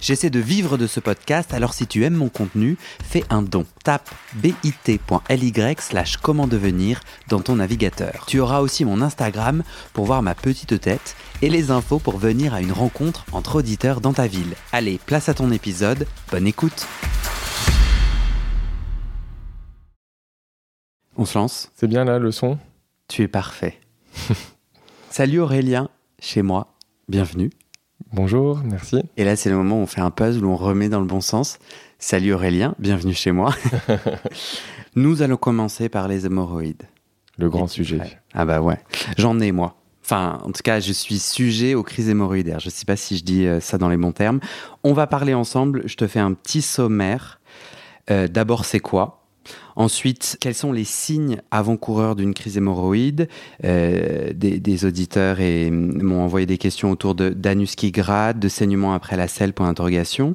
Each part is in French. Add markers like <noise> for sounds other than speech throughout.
J'essaie de vivre de ce podcast, alors si tu aimes mon contenu, fais un don. Tape bit.ly slash comment devenir dans ton navigateur. Tu auras aussi mon Instagram pour voir ma petite tête et les infos pour venir à une rencontre entre auditeurs dans ta ville. Allez, place à ton épisode, bonne écoute On se lance C'est bien là le son? Tu es parfait. <laughs> Salut Aurélien, chez moi, bienvenue. Bonjour, merci. Et là, c'est le moment où on fait un puzzle, où on remet dans le bon sens. Salut Aurélien, bienvenue chez moi. <laughs> Nous allons commencer par les hémorroïdes. Le grand sujet. Ah bah ouais, j'en ai moi. Enfin, en tout cas, je suis sujet aux crises hémorroïdaires. Je ne sais pas si je dis euh, ça dans les bons termes. On va parler ensemble. Je te fais un petit sommaire. Euh, D'abord, c'est quoi? Ensuite, quels sont les signes avant-coureurs d'une crise hémorroïde? Euh, des, auditeurs et m'ont envoyé des questions autour d'anus qui grade, de saignement après la selle, point d'interrogation.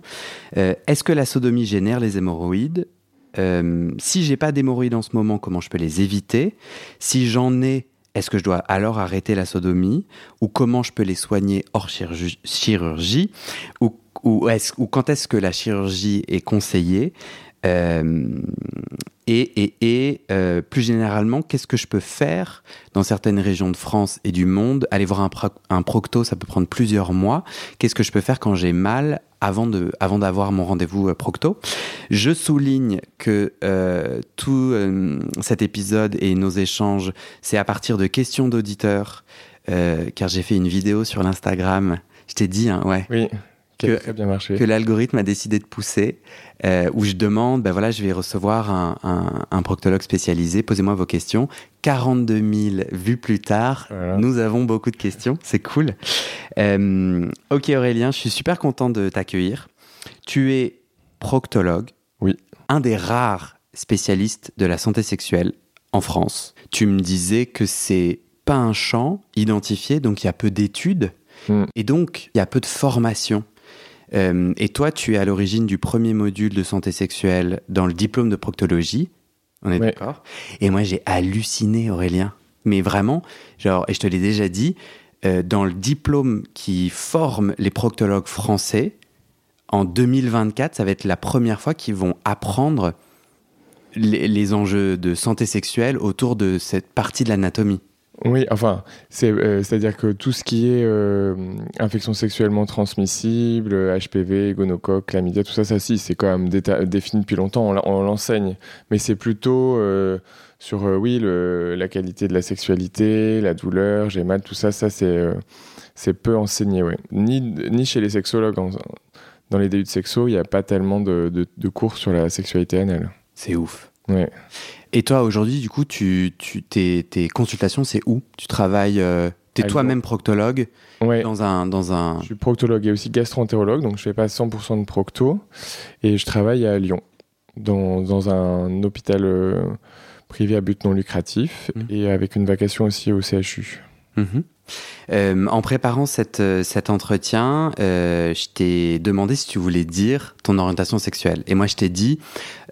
Euh, Est-ce que la sodomie génère les hémorroïdes? Euh, Si j'ai pas d'hémorroïdes en ce moment, comment je peux les éviter? Si j'en ai, est-ce que je dois alors arrêter la sodomie? Ou comment je peux les soigner hors chirurgie, ou quand est-ce que la chirurgie est conseillée? Euh, et, et, et euh, plus généralement, qu'est-ce que je peux faire dans certaines régions de France et du monde? Aller voir un, pro un procto, ça peut prendre plusieurs mois. Qu'est-ce que je peux faire quand j'ai mal avant de, avant d'avoir mon rendez-vous euh, procto? Je souligne que euh, tout cet épisode et nos échanges, c'est à partir de questions d'auditeurs, car j'ai fait une vidéo sur l'Instagram. Je t'ai dit, hein, ouais. Oui que, l'algorithme a décidé de pousser, euh, où je demande, ben voilà, je vais recevoir un, un, un proctologue spécialisé, posez-moi vos questions. 42 000 vues plus tard, voilà. nous avons beaucoup de questions, c'est cool. Euh, ok Aurélien, je suis super content de t'accueillir. Tu es proctologue, oui. un des rares spécialistes de la santé sexuelle en France. Tu me disais que c'est pas un champ identifié, donc il y a peu d'études. Mm. Et donc, il y a peu de formation euh, et toi, tu es à l'origine du premier module de santé sexuelle dans le diplôme de proctologie. On est ouais. d'accord? Et moi, j'ai halluciné, Aurélien. Mais vraiment, genre, et je te l'ai déjà dit, euh, dans le diplôme qui forme les proctologues français, en 2024, ça va être la première fois qu'ils vont apprendre les, les, enjeux de santé sexuelle autour de cette partie de l'anatomie. Oui, enfin, euh, c'est-à-dire que tout ce qui est euh, infection sexuellement transmissible, HPV, gonocoque, chlamydia, tout ça, ça si, c'est quand même défini depuis longtemps, on, l'enseigne. Mais c'est plutôt euh, sur, oui, la qualité de la sexualité, la douleur, j'ai mal, tout ça, ça, c'est, peu enseigné, oui. Ni, ni chez les sexologues. Dans les débuts de sexo, il n'y a pas tellement de, de, de cours sur la sexualité anale. C'est ouf. Ouais. Et toi, aujourd'hui, du coup, tu, tu, tes, tes consultations, c'est où? Tu travailles, euh, tu es toi-même proctologue ouais. dans, un, dans un... Je suis proctologue et aussi gastro-entérologue, donc je fais pas 100% de procto. Et je travaille à Lyon, dans, dans un hôpital euh, privé à but non lucratif mmh. et avec une vacation aussi au CHU. Mmh. Euh, en préparant cette, cet entretien, euh, je t'ai demandé si tu voulais dire ton orientation sexuelle. Et moi, je t'ai dit,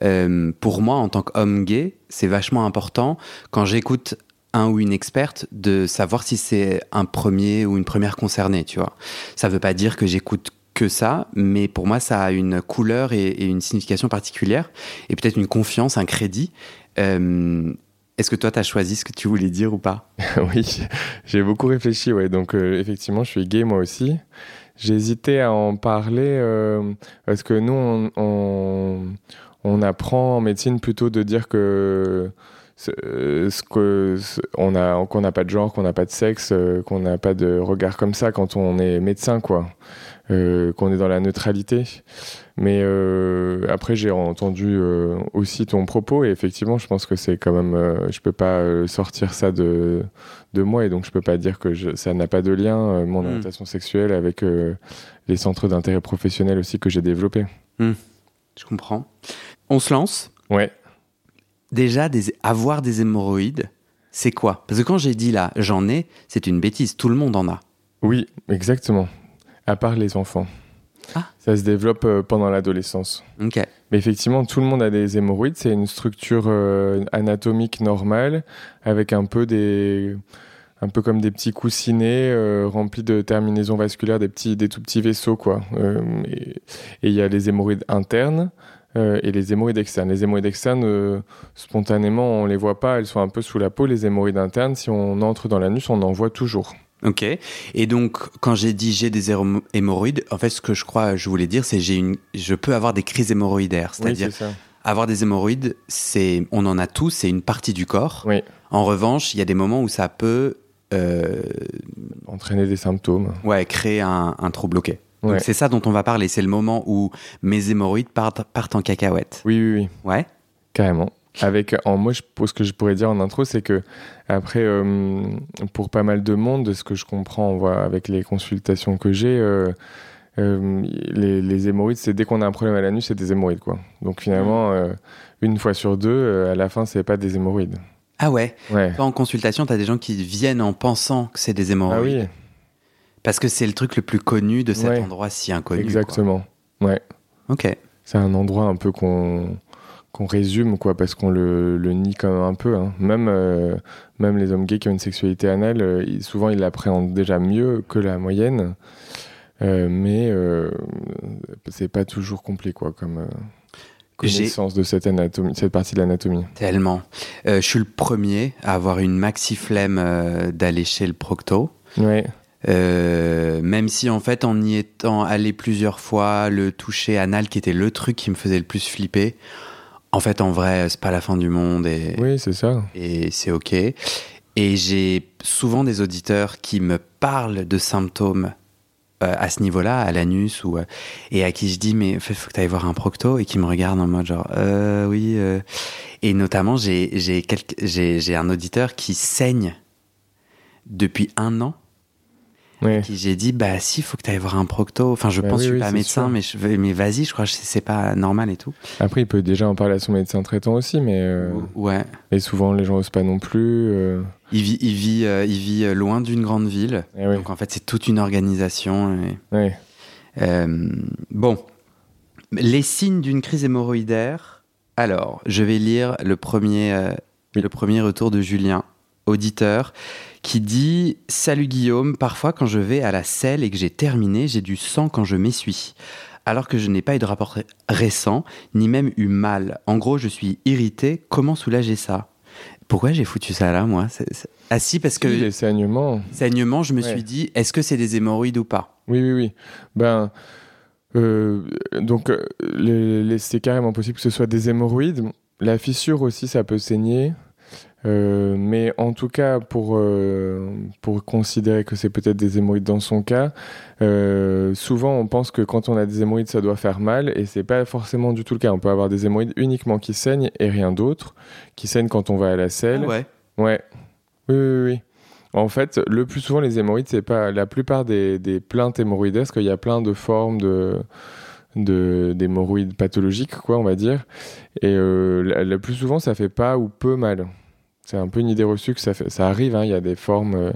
euh, pour moi, en tant qu'homme gay, c'est vachement important quand j'écoute un ou une experte de savoir si c'est un premier ou une première concernée, tu vois. Ça veut pas dire que j'écoute que ça, mais pour moi, ça a une couleur et, une signification particulière et peut-être une confiance, un crédit. Euh, est-ce que toi, tu as choisi ce que tu voulais dire ou pas <laughs> Oui, j'ai beaucoup réfléchi. Ouais. Donc, euh, effectivement, je suis gay moi aussi. J'ai hésité à en parler euh, parce que nous, on, on, on, apprend en médecine plutôt de dire que ce, ce que a qu'on n'a pas de genre, qu'on n'a pas de sexe, euh, qu'on n'a pas de regard comme ça quand on est médecin, quoi. Euh, qu'on est dans la neutralité. Mais euh, après, j'ai entendu euh, aussi ton propos et effectivement, je pense que c'est quand même. je peux pas sortir ça de, de moi et donc je peux pas dire que je, ça n'a pas de lien, mon Mm. orientation sexuelle, avec les centres d'intérêt professionnel aussi que j'ai développés. Hmm, Je comprends. On se lance Ouais. Déjà, des, avoir des hémorroïdes, c'est quoi? Parce que quand j'ai dit là, j'en ai, c'est une bêtise. Tout le monde en a. Oui, exactement. À part les enfants. Ah. Ça se développe euh, pendant l'adolescence. Mais effectivement, tout le monde a des hémorroïdes. C'est une structure euh, anatomique normale avec un peu des, un peu comme des petits coussinets euh, remplis de terminaisons vasculaires, des petits, des tout petits vaisseaux quoi. Euh, et il y a les hémorroïdes internes. et les hémorroïdes externes. Les hémorroïdes externes, spontanément, on les voit pas, elles sont un peu sous la peau. Les hémorroïdes internes, si on entre dans l'anus, on en voit toujours. Ok. Et donc, quand j'ai dit j'ai des hémo- hémorroïdes, en fait, ce que je crois, je voulais dire, c'est j'ai une, je peux avoir des crises hémorroïdaires. C'est-à-dire, avoir des hémorroïdes, c'est, on en a tous, c'est une partie du corps. Oui. En revanche, il y a des moments où ça peut, euh, Entraîner des symptômes. ouais, créer un, un trou bloqué. Donc Ouais. c'est ça dont on va parler. C'est le moment où mes hémorroïdes partent, partent en cacahuète. Oui, oui, oui. Ouais. Carrément. Avec, en moi, je, ce que je pourrais dire en intro, c'est que après, euh, pour pas mal de monde, de ce que je comprends, on voit avec les consultations que j'ai, euh, euh, les, les hémorroïdes, c'est dès qu'on a un problème à l'anus, c'est des hémorroïdes, quoi. Donc finalement, euh, une fois sur deux, à la fin, c'est pas des hémorroïdes. Ah ouais? Ouais. En consultation, t'as des gens qui viennent en pensant que c'est des Ah hémorroïdes. oui, Parce que c'est le truc le plus connu de cet Ouais. endroit si inconnu. quoi. exactement. Ouais. Ok. C'est un endroit un peu qu'on qu'on résume quoi parce qu'on le, le nie quand même un peu hein. même euh, même les hommes gays qui ont une sexualité anale euh, souvent ils l'appréhendent déjà mieux que la moyenne Euh, mais euh, c'est pas toujours complet quoi comme connaissance de cette anatomie cette partie de l'anatomie Tellement. Je suis le premier à avoir une maxi flemme d'aller chez le procto. ouais Euh, même si en fait en y étant allé plusieurs fois, le toucher anal qui était le truc qui me faisait le plus flipper, en fait en vrai c'est pas la fin du monde et, oui c'est ça et c'est ok. Et j'ai souvent des auditeurs qui me parlent de symptômes euh, à ce niveau-là, à l'anus, ou, euh, et à qui je dis, mais fait, faut que tu ailles voir un procto, et qui me regardent en mode genre, euh, oui. euh. Et notamment, j'ai j'ai quelques- j'ai j'ai un auditeur qui saigne depuis un an, ouais qui j'ai dit, bah si, faut que tu ailles voir un procto. Enfin, je Bah pense oui, que je suis oui, pas médecin, sûr. mais, je, mais vas-y, je crois que c'est pas normal et tout. après il peut déjà en parler à son médecin traitant aussi mais euh, Ouais. et souvent les gens osent pas non plus euh, Il vit, il vit, euh, il vit loin d'une grande ville. eh oui, Donc en fait, c'est toute une organisation. et- bon, les signes d'une crise hémorroïdaire. Alors, je vais lire le premier, le premier retour de Julien, auditeur, qui dit Salut Guillaume, parfois quand je vais à la selle et que j'ai terminé, j'ai du sang quand je m'essuie. Alors que je n'ai pas eu de rapport ré- récent, ni même eu mal. En gros, je suis irrité. Comment soulager ça? Pourquoi j'ai foutu ça là, moi? Ah si, parce que les saignements saignement, je me Ouais. suis dit Est-ce que c'est des hémorroïdes ou pas? Oui, oui, oui. Ben, euh, donc, euh, les- les- c'est carrément possible que ce soit des hémorroïdes. La fissure aussi, ça peut saigner. Euh, mais en tout cas, pour, euh, pour considérer que c'est peut-être des hémorroïdes dans son cas, euh, souvent on pense que quand on a des hémorroïdes, ça doit faire mal, et c'est pas forcément du tout le cas. On peut avoir des hémorroïdes uniquement qui saignent et rien d'autre, qui saignent quand on va à la selle. Ah ouais. Ouais. Oui, oui, oui. En fait, le plus souvent, les hémorroïdes, c'est pas la plupart des, des plaintes hémorroïdaires, parce qu'il y a plein de formes de de- d'hémorroïdes pathologiques, quoi, on va dire. Et le plus souvent, ça fait pas ou peu mal. C'est un peu une idée reçue que ça, fait, ça arrive. hein, Il y a des formes euh,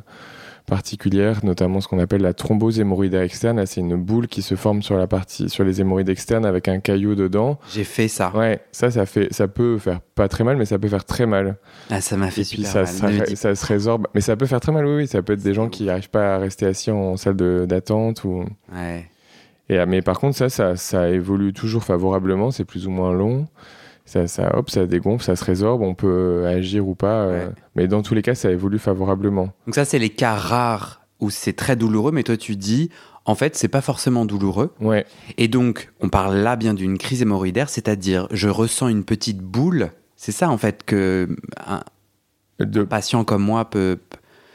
particulières, notamment ce qu'on appelle la thrombose hémorroïdaire externe. Là, C'est une boule qui se forme sur la partie, sur les hémorroïdes externes avec un caillot dedans. J'ai fait ça. Ouais, ça, ça fait, ça peut faire pas très mal, mais ça peut faire très mal. Ah, ça m'a fait Et puis super ça, mal. ça, dis- ça se résorbe. Mais ça peut faire très mal, oui, oui. Ça peut être des gens qui n'arrivent pas à rester assis en salle de- d'attente. Ou... Ouais. Et, euh, mais par contre, ça, ça, ça évolue toujours favorablement. C'est plus ou moins long. Ça, ça, hop, ça dégonfle, ça se résorbe. On peut agir ou pas. euh, Ouais. Mais dans tous les cas, ça évolue favorablement. Donc ça, c'est les cas rares où c'est très douloureux, mais toi, tu dis, en fait, c'est pas forcément douloureux. Ouais, Et donc, on parle là bien d'une crise hémorroïdaire, c'est-à-dire, je ressens une petite boule. C'est ça, en fait, que un de, patient comme moi peut...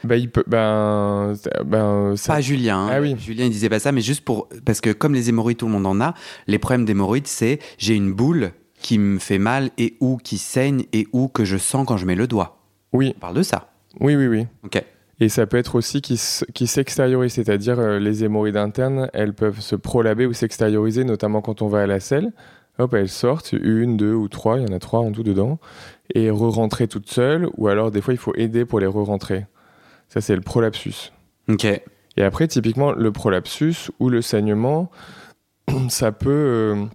bah, il peut, ben, ben, ça- Pas Julien. hein. Ah oui. Julien, il disait pas ça, mais juste pour... Parce que comme les hémorroïdes, tout le monde en a, les problèmes d'hémorroïdes, c'est j'ai une boule qui me fait mal et ou qui saigne et ou que je sens quand je mets le doigt. oui, On parle de ça. oui, oui, oui. Ok. Et ça peut être aussi qui, s'extériorise, c'est-à-dire euh, les hémorroïdes internes, elles peuvent se prolaber ou s'extérioriser, notamment quand on va à la selle. Hop, elles sortent, une, deux ou trois, il y en a trois en tout dedans, et re-rentrer toutes seules, ou alors des fois il faut aider pour les re-rentrer. Ça c'est le prolapsus. Ok. Et après, typiquement, le prolapsus ou le saignement, <clears throat> ça peut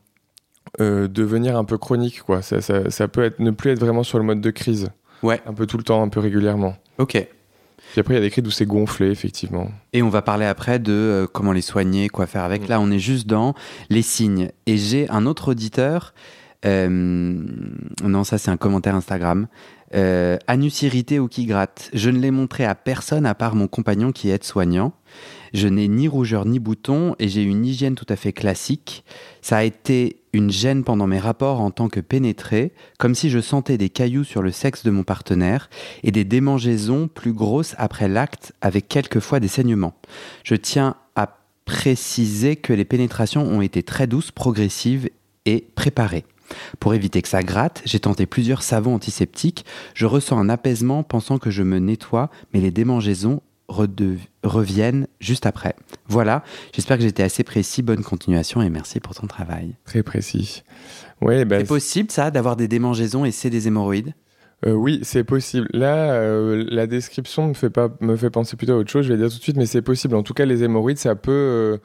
devenir un peu chronique, quoi. Ça, ça, ça, peut être, ne plus être vraiment sur le mode de crise. Ouais. Un peu tout le temps, un peu régulièrement. Ok. Puis après, il y a des crises où c'est gonflé, effectivement. Et on va parler après de euh, comment les soigner, quoi faire avec. Mm. Là, on est juste dans les signes. Et j'ai un autre auditeur. Euh, non, ça, c'est un commentaire Instagram. Euh, anus irrité ou qui gratte. Je ne l'ai montré à personne à part mon compagnon qui est soignant. Je n'ai ni rougeur ni bouton et j'ai une hygiène tout à fait classique. Ça a été une gêne pendant mes rapports en tant que pénétré, comme si je sentais des cailloux sur le sexe de mon partenaire et des démangeaisons plus grosses après l'acte avec quelquefois des saignements. Je tiens à préciser que les pénétrations ont été très douces, progressives et préparées. Pour éviter que ça gratte, j'ai tenté plusieurs savons antiseptiques. Je ressens un apaisement pensant que je me nettoie, mais les démangeaisons reviennent juste après. Voilà, j'espère que j'étais assez précis. Bonne continuation et merci pour ton travail. Très précis. Ouais, bah, c'est possible ça, d'avoir des démangeaisons et c'est des hémorroïdes? Euh, oui, c'est possible. Là, euh, la description me fait, pas, me fait penser plutôt à autre chose, je vais dire tout de suite, mais c'est possible. En tout cas, les hémorroïdes, ça peut, euh,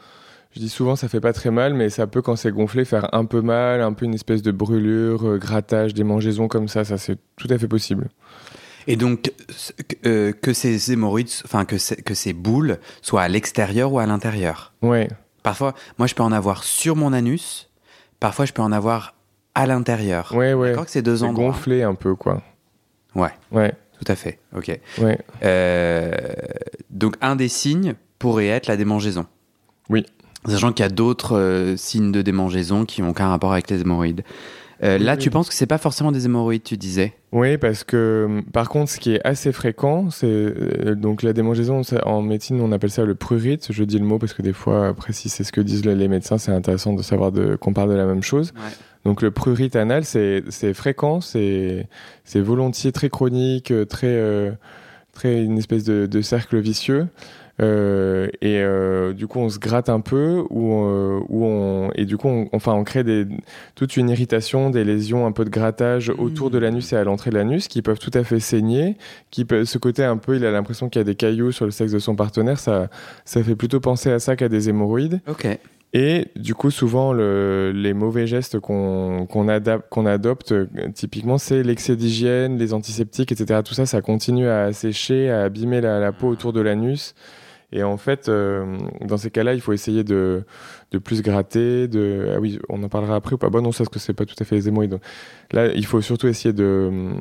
je dis souvent, ça fait pas très mal, mais ça peut, quand c'est gonflé, faire un peu mal, un peu une espèce de brûlure, grattage, démangeaison comme ça, ça c'est tout à fait possible. Et donc, euh, que ces hémorroïdes, enfin, que, que ces boules soient à l'extérieur ou à l'intérieur. Ouais. Parfois, moi, je peux en avoir sur mon anus. Parfois, je peux en avoir à l'intérieur. Ouais, ouais. D'accord que c'est deux endroits. gonflé un peu, quoi. Ouais. Ouais. Tout à fait. Ok. Ouais. Euh, donc, un des signes pourrait être la démangeaison. Oui. Sachant qu'il y a d'autres euh, signes de démangeaison qui n'ont aucun rapport avec les hémorroïdes. Euh, là, tu penses que c'est pas forcément des hémorroïdes, tu disais Oui, parce que par contre, ce qui est assez fréquent, c'est euh, donc la démangeaison. En médecine, on appelle ça le prurite. Je dis le mot parce que des fois, après, si c'est ce que disent les médecins, c'est intéressant de savoir qu'on parle de la même chose. Donc le prurite anal, c'est fréquent, c'est volontiers très chronique, très euh, très une espèce de, de cercle vicieux. Euh, et euh, du coup, on se gratte un peu, ou, euh, on, et du coup, on, enfin, on crée des, toute une irritation, des lésions, un peu de grattage autour de l'anus et à l'entrée de l'anus, qui peuvent tout à fait saigner. Qui peut, ce côté un peu, il a l'impression qu'il y a des cailloux sur le sexe de son partenaire. Ça, ça fait plutôt penser à ça qu'à des hémorroïdes. Ok. Et du coup, souvent, le, les mauvais gestes qu'on qu'on adopte, typiquement, c'est l'excès d'hygiène, les antiseptiques, etc. Tout ça, ça continue à sécher, à abîmer la, la peau autour de l'anus. Et en fait, euh, dans ces cas-là, il faut essayer de, de plus gratter. De... Ah oui, on en parlera après ou pas Bon, non, ça, parce que c'est pas tout à fait les hémorroïdes. Là, il faut surtout essayer de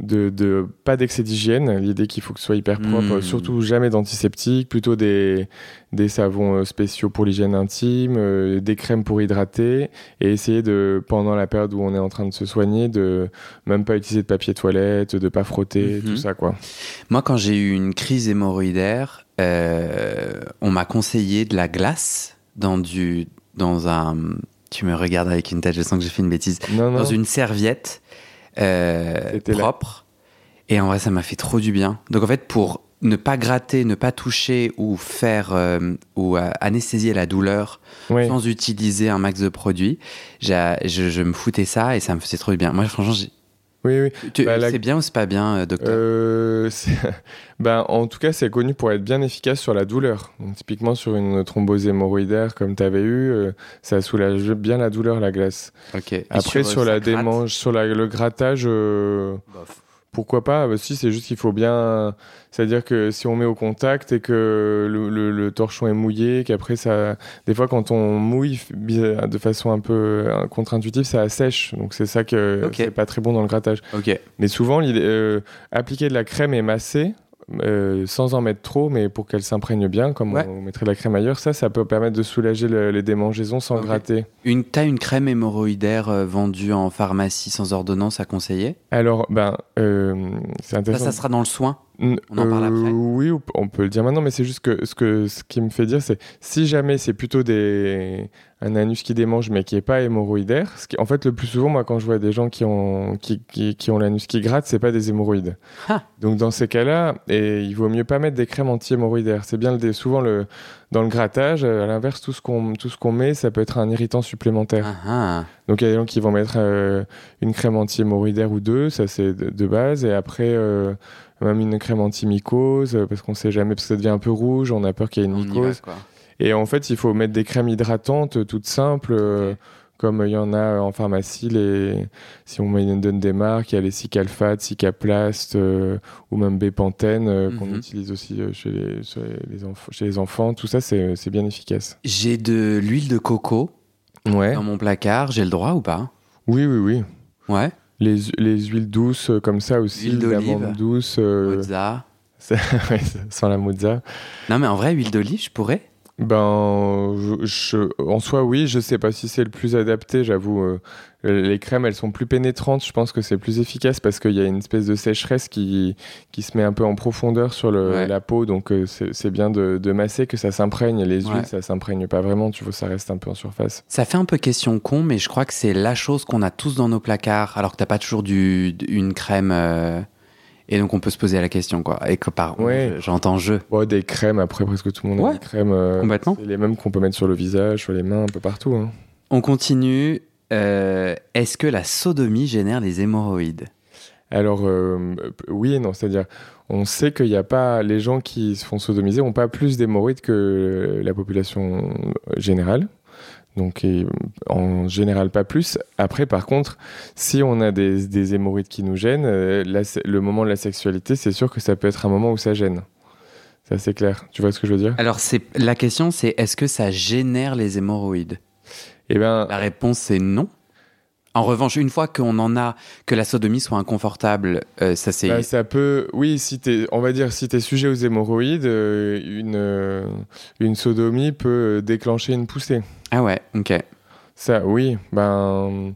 de, de, pas d'excès d'hygiène, l'idée qu'il faut que ce soit hyper propre, hmm. surtout jamais d'antiseptiques, plutôt des, des savons euh, spéciaux pour l'hygiène intime, euh, des crèmes pour hydrater, et essayer de, pendant la période où on est en train de se soigner, de même pas utiliser de papier toilette, de pas frotter, tout mhm. ça quoi. Moi, quand j'ai eu une crise hémorroïdaire, euh, on m'a conseillé de la glace dans du, dans un, tu me regardes avec une tête, je sens que j'ai fait une bêtise, dans une serviette euh, propre. Et en vrai, ça m'a fait trop du bien. Donc en fait, pour ne pas gratter, ne pas toucher ou faire euh, ou euh, anesthésier la douleur sans utiliser un max de produits, je, je, me foutais ça et ça me faisait trop du bien. Moi, franchement, oui, oui. Bah, c'est bien ou c'est pas bien, euh, docteur euh, <laughs> ben, En tout cas, c'est connu pour être bien efficace sur la douleur. Donc, typiquement, sur une thrombose hémorroïdaire comme tu avais eu, euh, ça soulage bien la douleur, la glace. Après, sur, la démange, sur la, le grattage, pourquoi pas bah, Si, c'est juste qu'il faut bien. C'est-à-dire que si on met au contact et que le, torchon est mouillé, qu'après ça. Des fois, quand on mouille de façon un peu contre-intuitive, ça assèche. Donc c'est ça que c'est pas très bon dans le grattage. Mais souvent, euh, appliquer de la crème et masser, euh, sans en mettre trop, mais pour qu'elle s'imprègne bien, comme on mettrait de la crème ailleurs, ça, ça peut permettre de soulager les démangeaisons sans gratter. Une, T'as une crème hémorroïdaire euh, vendue en pharmacie sans ordonnance à conseiller? Alors, ben, euh, c'est intéressant. Ça, ça sera dans le soin? On en parle après. Oui, on peut le dire maintenant, mais c'est juste que ce, que ce qui me fait dire, c'est si jamais c'est plutôt des, un anus qui démange mais qui est pas hémorroïdaire. Ce qui, en fait, le plus souvent, moi, quand je vois des gens qui ont, qui, qui, ont l'anus qui gratte, c'est pas des hémorroïdes. Donc, dans ces cas-là, et il vaut mieux pas mettre des crèmes anti-hémorroïdaires. C'est bien le, souvent le, dans le grattage, à l'inverse, tout ce qu'on, tout ce qu'on met, ça peut être un irritant supplémentaire. Ah, ah. Donc, il y a des gens qui vont mettre euh, une crème anti-hémorroïdaire ou deux, ça c'est de, base, et après, euh, même une crème anti-mycose, parce qu'on sait jamais, parce que ça devient un peu rouge, on a peur qu'il y ait une mycose. Et en fait, il faut mettre des crèmes hydratantes toutes simples. euh, Comme il y en a en pharmacie, les... si on me donne des marques, il y a les Cicalfate, Cicaplast euh, ou même Bepanthen euh, qu'on Mhm. utilise aussi euh, chez les, chez les, enf- chez les enfants. Tout ça, c'est bien efficace. J'ai de l'huile de coco Ouais. dans mon placard. J'ai le droit ou pas? Oui, oui, oui. Ouais. Les, les huiles douces euh, comme ça aussi, l'amande douce, euh, Mozza. ouais, <laughs> sans la mozza. Non, mais en vrai, huile d'olive, je pourrais. Ben, je, je- en soi, oui, je sais pas si c'est le plus adapté, j'avoue. euh, les crèmes, elles sont plus pénétrantes, je pense que c'est plus efficace parce qu'il y a une espèce de sécheresse qui, qui se met un peu en profondeur sur le, Ouais. la peau, donc euh, c'est bien de, de masser que ça s'imprègne. Les huiles, ça s'imprègne pas vraiment, tu vois, ça reste un peu en surface. Ça fait un peu question con, mais je crois que c'est la chose qu'on a tous dans nos placards, alors que t'as pas toujours du, une crème. euh, Et donc on peut se poser la question, quoi. Et que par Ouais. je- j'entends je. Bon, des crèmes, après presque tout le monde Ouais, a des crèmes. euh, complètement. les mêmes qu'on peut mettre sur le visage, sur les mains, un peu partout. hein. On continue. Euh, Est-ce que la sodomie génère les hémorroïdes? Alors, euh, oui et non, c'est-à-dire, on sait qu'il n'y a pas. Les gens qui se font sodomiser n'ont pas plus d'hémorroïdes que la population générale. Donc, et, en général, pas plus. Après, par contre, si on a des, des hémorroïdes qui nous gênent, euh, la- le moment de la sexualité, c'est sûr que ça peut être un moment où ça gêne. C'est assez clair. Tu vois ce que je veux dire? Alors c'est la question, c'est est-ce que ça génère les hémorroïdes? Eh ben, La réponse c'est non. En revanche, une fois qu'on en a, que la sodomie soit inconfortable, euh, ça c'est. Bah, ça peut, oui, si on va dire, si t'es sujet aux hémorroïdes, euh, une, euh, une sodomie peut déclencher une poussée. Ah ouais, ok. Ça, oui, ben,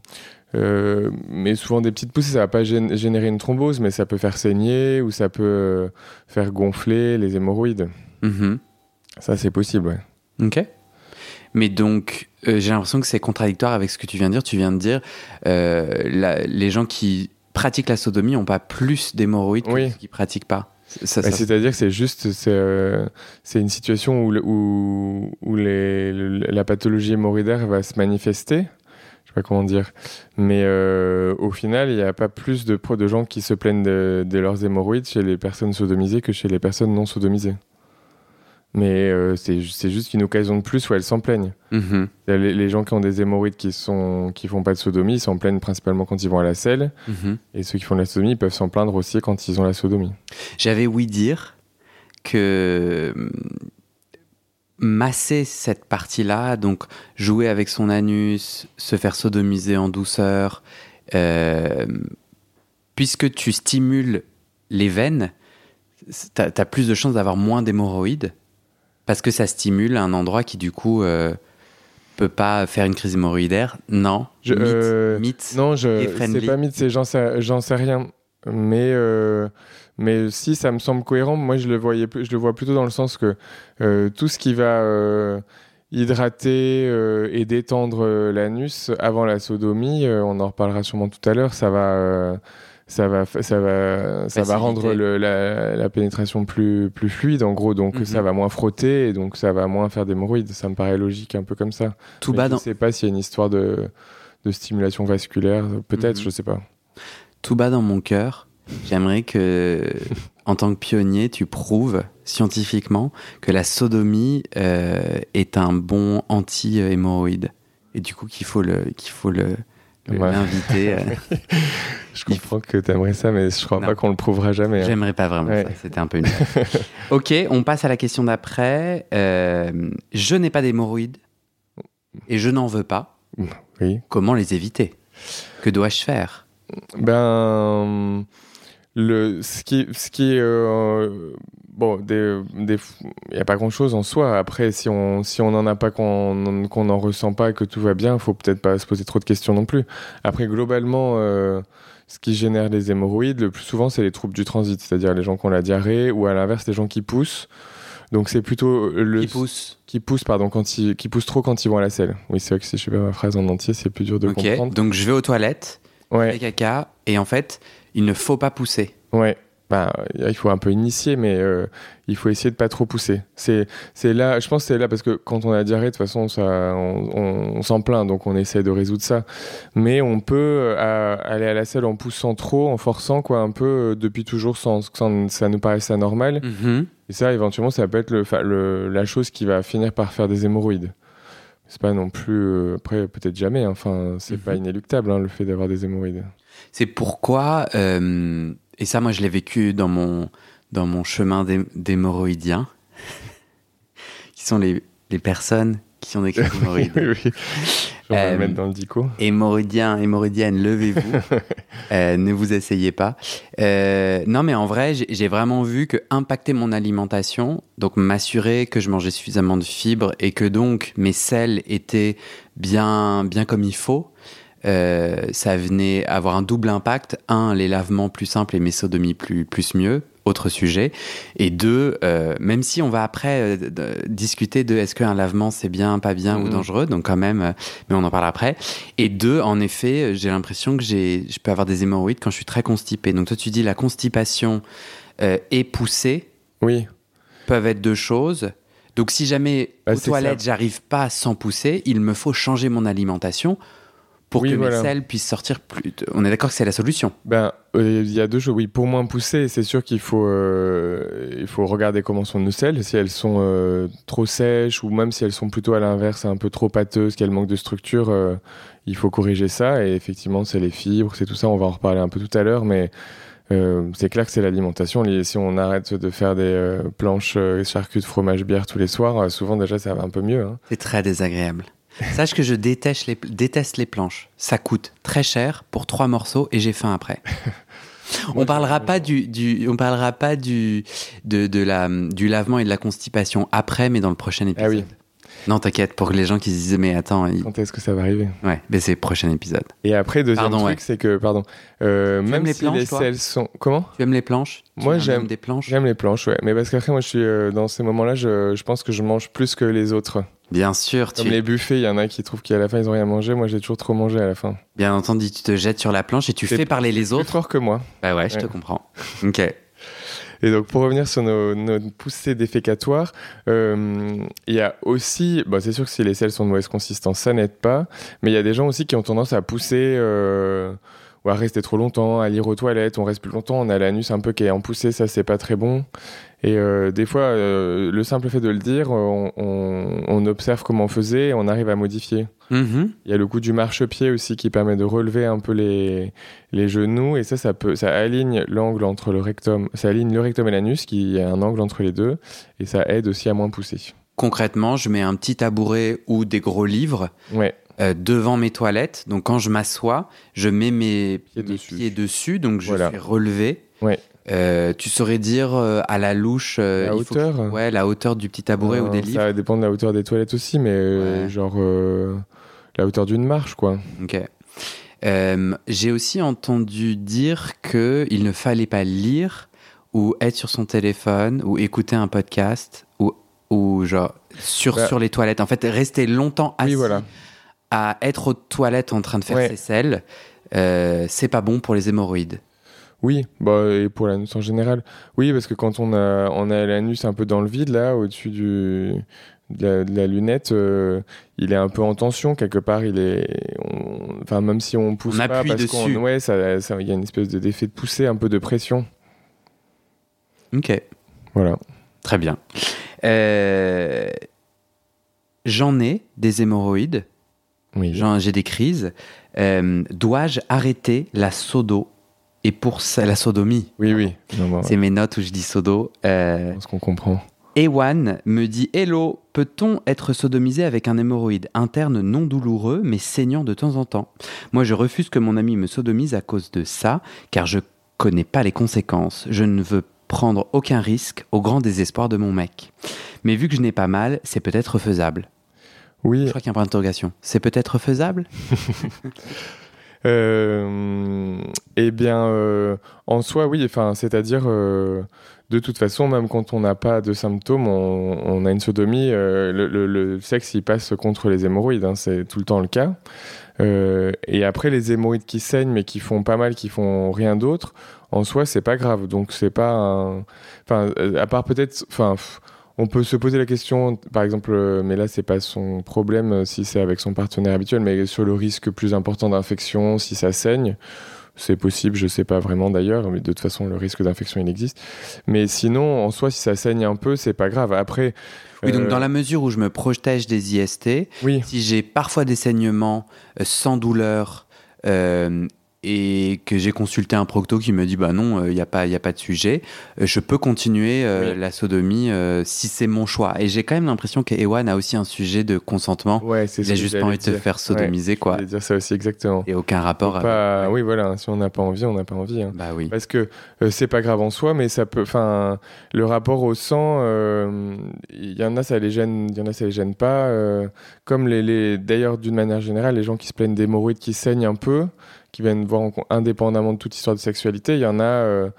mais souvent des petites poussées, ça va pas gén- générer une thrombose, mais ça peut faire saigner ou ça peut faire gonfler les hémorroïdes. Mhm. Ça, c'est possible, ouais. Ok. Mais donc, euh, j'ai l'impression que c'est contradictoire avec ce que tu viens de dire. Tu viens de dire, euh, la- les gens qui pratiquent la sodomie n'ont pas plus d'hémorroïdes que Oui. ceux qui pratiquent pas. C'est-à-dire que c'est juste, c'est euh, une situation où, le- où, où les, le- la pathologie hémorroïdaire va se manifester. Je sais pas comment dire. Mais euh, au final, il n'y a pas plus de, gens qui se plaignent de, de leurs hémorroïdes chez les personnes sodomisées que chez les personnes non sodomisées. Mais euh, c'est ju- c'est juste une occasion de plus où elles s'en plaignent. Mhm. Les, les gens qui ont des hémorroïdes qui sont qui font pas de sodomie, ils s'en plaignent principalement quand ils vont à la selle. Mhm. Et ceux qui font de la sodomie, ils peuvent s'en plaindre aussi quand ils ont la sodomie. J'avais ouï dire que hum, masser cette partie-là, donc jouer avec son anus, se faire sodomiser en douceur, euh, puisque tu stimules les veines, tu as, plus de chances d'avoir moins d'hémorroïdes, parce que ça stimule un endroit qui du coup euh, peut pas faire une crise hémorroïdaire. Non, Je- mythe, euh, mythe. Non, je c'est pas mythe, c'est j'en sais, rien. Mais euh, mais si ça me semble cohérent, moi je le voyais, je le vois plutôt dans le sens que euh, tout ce qui va hydrater euh, et détendre euh, l'anus avant la sodomie, euh, on en reparlera sûrement tout à l'heure, ça va. Ça va, ça va, ça va rendre le- la, la pénétration plus, plus fluide en gros, donc Mhm. ça va moins frotter et donc ça va moins faire d'hémorroïdes. Ça me paraît logique un peu comme ça. Tout Mais bas je dans, sais pas s'il y a une histoire de, de stimulation vasculaire, peut-être, Mhm. je sais pas. tout bas dans mon cœur, j'aimerais que, en tant que pionnier, tu prouves scientifiquement que la sodomie euh, est un bon anti-hémorroïde. Et du coup, qu'il faut le, qu'il faut le- Ouais. l'inviter. euh, <laughs> Je comprends que t'aimerais ça, mais je crois Non. pas qu'on le prouvera jamais. hein. J'aimerais pas vraiment Ouais. ça. C'était un peu une. <laughs> ok, on passe à la question d'après. Euh, je n'ai pas d'hémorroïdes et je n'en veux pas. Oui. Comment les éviter? Que dois-je faire? Ben, le, ce qui, ce qui, euh, bon, des, des, il y a pas grand chose en soi. Après, si on, si on en a pas, qu'on, qu'on n'en ressent pas, que tout va bien, faut peut-être pas se poser trop de questions non plus. Après, globalement, euh, ce qui génère les hémorroïdes, le plus souvent, c'est les troubles du transit, c'est-à-dire les gens qui ont la diarrhée ou à l'inverse, les gens qui poussent. Donc c'est plutôt le Qui pousse qui poussent pardon quand ils qui poussent trop quand ils vont à la selle. Oui, c'est vrai que si je pas ma phrase en entier, c'est plus dur de Ok, comprendre. donc je vais aux toilettes, je Ouais. fais caca, et en fait, il ne faut pas pousser. Ouais. Bah, il faut un peu initier, mais euh, il faut essayer de pas trop pousser. C'est, c'est là, je pense que c'est là parce que quand on a diarrhée, de toute façon, ça, on, on- on s'en plaint, donc on essaie de résoudre ça. Mais on peut euh, à- aller à la selle en poussant trop, en forçant, quoi, un peu, euh, depuis toujours, sans que ça, nous paraisse anormal. Mhm. Et ça, éventuellement, ça peut être le, la chose qui va finir par faire des hémorroïdes. C'est pas non plus. euh, après, peut-être jamais. hein. Enfin, c'est Mhm. pas inéluctable, hein, le fait d'avoir des hémorroïdes. C'est pourquoi, euh, et ça moi je l'ai vécu dans mon, dans mon chemin d'hé- d'hémorroïdien, <laughs> qui sont les, les personnes qui ont des <laughs> crises hémorroïdes. oui, oui. On va Euh, le mettre dans le dico. Hémorroïdien, hémorroïdienne, levez-vous. <laughs> Euh, ne vous essayez pas. Euh, non, mais en vrai, j'ai j'ai vraiment vu que impacter mon alimentation, donc m'assurer que je mangeais suffisamment de fibres et que donc mes sels étaient bien, bien comme il faut, euh, ça venait avoir un double impact. Un, les lavements plus simples et mes sodomies plus, plus mieux. Autre sujet. Et deux, euh, même si on va après euh, discuter de est-ce qu'un lavement c'est bien, pas bien ou Mhm. dangereux, donc quand même, euh, mais on en parle après. Et deux, en effet, j'ai l'impression que j'ai, je peux avoir des hémorroïdes quand je suis très constipé. Donc toi, tu dis la constipation et poussée Oui. peuvent être deux choses. Donc si jamais Bah, aux toilettes, j'arrive pas sans pousser, il me faut changer mon alimentation pour Oui, que voilà. selles puissent sortir plus. On est d'accord que c'est la solution. Ben, euh, il y a deux choses. Oui, pour moins pousser, c'est sûr qu'il faut, euh, il faut regarder comment sont nos selles. Si elles sont euh, trop sèches ou même si elles sont plutôt à l'inverse, un peu trop pâteuses, qu'elles manquent de structure, il faut corriger ça. Et effectivement, c'est les fibres, c'est tout ça. On va en reparler un peu tout à l'heure, mais c'est clair que c'est l'alimentation. Si on arrête de faire des planches de fromage bière tous les soirs, souvent déjà ça va un peu mieux. hein. C'est très désagréable. Sache que je déteste les, déteste les planches. Ça coûte très cher pour trois morceaux et j'ai faim après. <laughs> On parlera pas du, du- on parlera pas du, de, de la, du lavement et de la constipation après, mais dans le prochain épisode. Ah oui. Non, t'inquiète, pour les gens qui se disent, mais attends, il- Quand est-ce que ça va arriver ouais, mais c'est le prochain épisode. Et après, deuxième Pardon, truc, ouais. c'est que, pardon, euh, même les si planches, les selles sont... Comment Tu aimes les planches Tu Moi, j'aime- des planches. J'aime les planches, ouais. Mais parce qu'après, moi, je suis euh, dans ces moments-là, je, je pense que je mange plus que les autres. Bien sûr, Comme tu, les buffets, il y en a qui trouvent qu'à la fin, ils ont rien mangé. Moi, j'ai toujours trop mangé à la fin. bien entendu, tu te jettes sur la planche et tu fais parler les Plus autres. fort que moi. Bah ouais, je te comprends. Ok. Et donc, pour revenir sur nos, nos poussées défécatoires, euh, il y a aussi, bah, c'est sûr que si les selles sont de mauvaise consistance, ça n'aide pas. Mais il y a des gens aussi qui ont tendance à pousser euh, ou à rester trop longtemps, à lire aux toilettes. On reste plus longtemps, on a l'anus un peu qui est en poussée, ça, c'est pas très bon. Et euh, des fois, euh, le simple fait de le dire, on, on- on observe comment on faisait et on arrive à modifier. Mhm. Il y a le coup du marchepied aussi qui permet de relever un peu les, les genoux et ça, ça peut, ça aligne l'angle entre le rectum, ça aligne le rectum et l'anus qui a un angle entre les deux et ça aide aussi à moins pousser. Concrètement, je mets un petit tabouret ou des gros livres Ouais, euh, devant mes toilettes. Donc quand je m'assois, je mets mes Pieds mes dessus. pieds dessus, donc je Voilà. suis relevé. Ouais. Euh, tu saurais dire euh, à la louche euh, La il faut que- hauteur ouais, la hauteur du petit tabouret ou Euh, des livres. Ça dépend de la hauteur des toilettes aussi, mais Ouais. genre la hauteur d'une marche quoi. Ok. J'ai aussi entendu dire que il ne fallait pas lire ou être sur son téléphone ou écouter un podcast ou, ou genre sur, Bah. sur les toilettes. En fait, rester longtemps assis Oui, voilà. À être aux toilettes en train de faire Ouais. ses selles, euh, c'est pas bon pour les hémorroïdes. Oui, bah, et pour l'anus en général. Oui, parce que quand on a, on a l'anus un peu dans le vide, là, au-dessus du, de, la, de la lunette, euh, il est un peu en tension, quelque part. Il est, on- enfin, même si on pousse On pas, parce qu'on, ouais, ça, ça- il y a une espèce de- d'effet de poussée, un peu de pression. Ok, Voilà. très bien. Euh, J'en ai des hémorroïdes, Oui. j'en- j'ai des crises. Euh, Dois-je arrêter la sodo et pour ça, la sodomie? Oui, oui. Bon, C'est mes notes où je dis sodo. Euh, pense qu'on comprend. Ewan me dit Hello, peut-on être sodomisé avec un hémorroïde interne non douloureux mais saignant de temps en temps? Moi, je refuse que mon ami me sodomise à cause de ça, car je connais pas les conséquences. Je ne veux prendre aucun risque au grand désespoir de mon mec. Mais vu que je n'ai pas mal, c'est peut-être faisable. Je Oui. crois qu'il y a un point d'interrogation. C'est peut-être faisable? <laughs> Euh, eh bien, euh, en soi, oui. Enfin, c'est-à-dire, euh, de toute façon, même quand on n'a pas de symptômes, on, on a une sodomie. le, le- le sexe, il passe contre les hémorroïdes. hein, c'est tout le temps le cas. Et après, les hémorroïdes qui saignent, mais qui font pas mal, qui font rien d'autre, en soi, c'est pas grave. Donc, c'est pas un. Enfin, à part peut-être. Enfin. pff, on peut se poser la question, par exemple, euh, mais là c'est pas son problème euh, si c'est avec son partenaire habituel, mais sur le risque plus important d'infection, si ça saigne, C'est possible, je sais pas vraiment d'ailleurs, mais de toute façon, le risque d'infection, il existe. Mais sinon, en soi, si ça saigne un peu, c'est pas grave. Après. Oui, donc euh, dans la mesure où je me protège des IST, Oui, si j'ai parfois des saignements sans douleur euh, et que j'ai consulté un procto qui me dit bah non, il n'y a, pas- y a pas de sujet, euh, je peux continuer euh, Oui. la sodomie euh, si c'est mon choix. Et j'ai quand même l'impression que Ewan a aussi un sujet de consentement. ouais, c'est Il a juste pas envie de se faire sodomiser, quoi. J'allais dire ça aussi exactement. Et aucun rapport avec. Pas- Oui, voilà, si on n'a pas envie, on n'a pas envie. hein. Bah oui. Parce que euh, c'est pas grave en soi, mais ça peut. Enfin, le rapport au sang, euh, il y en a ça les gêne, il y en a ça les gêne pas. euh, comme les, les d'ailleurs d'une manière générale, les gens qui se plaignent d'hémorroïdes qui saignent un peu, qui viennent voir en- indépendamment de toute histoire de sexualité, il y en a. euh,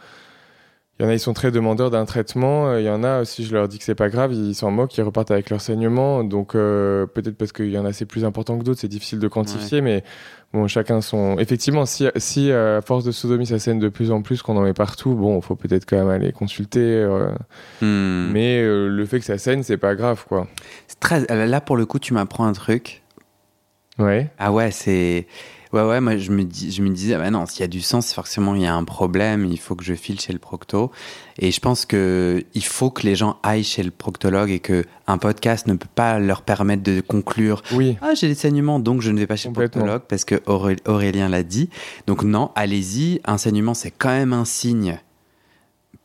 il y en a, ils sont très demandeurs d'un traitement. euh, Il y en a, si je leur dis que c'est pas grave, ils s'en moquent, ils repartent avec leur saignement. Donc, euh, peut-être parce qu'il y en a, c'est plus important que d'autres, c'est difficile de quantifier, mais bon, chacun son. Effectivement, si, si à force de sodomie, ça saigne de plus en plus, qu'on en met partout, bon, faut peut-être quand même aller consulter. euh, Hmm. Mais euh, le fait que ça saigne, c'est pas grave, quoi. Très... Là, pour le coup, tu m'apprends un truc. Ouais. Ah ouais, c'est. Ouais, ouais, moi je me, dis, je me disais, ah bah non, s'il y a du c'est forcément il y a un problème, il faut que je file chez le procto. Et je pense que il faut que les gens aillent chez le proctologue et que un podcast ne peut pas leur permettre de conclure Oui. Ah, j'ai des saignements, donc je ne vais pas chez le proctologue parce que Auré- Aurélien l'a dit. Donc non, allez-y, un saignement, c'est quand même un signe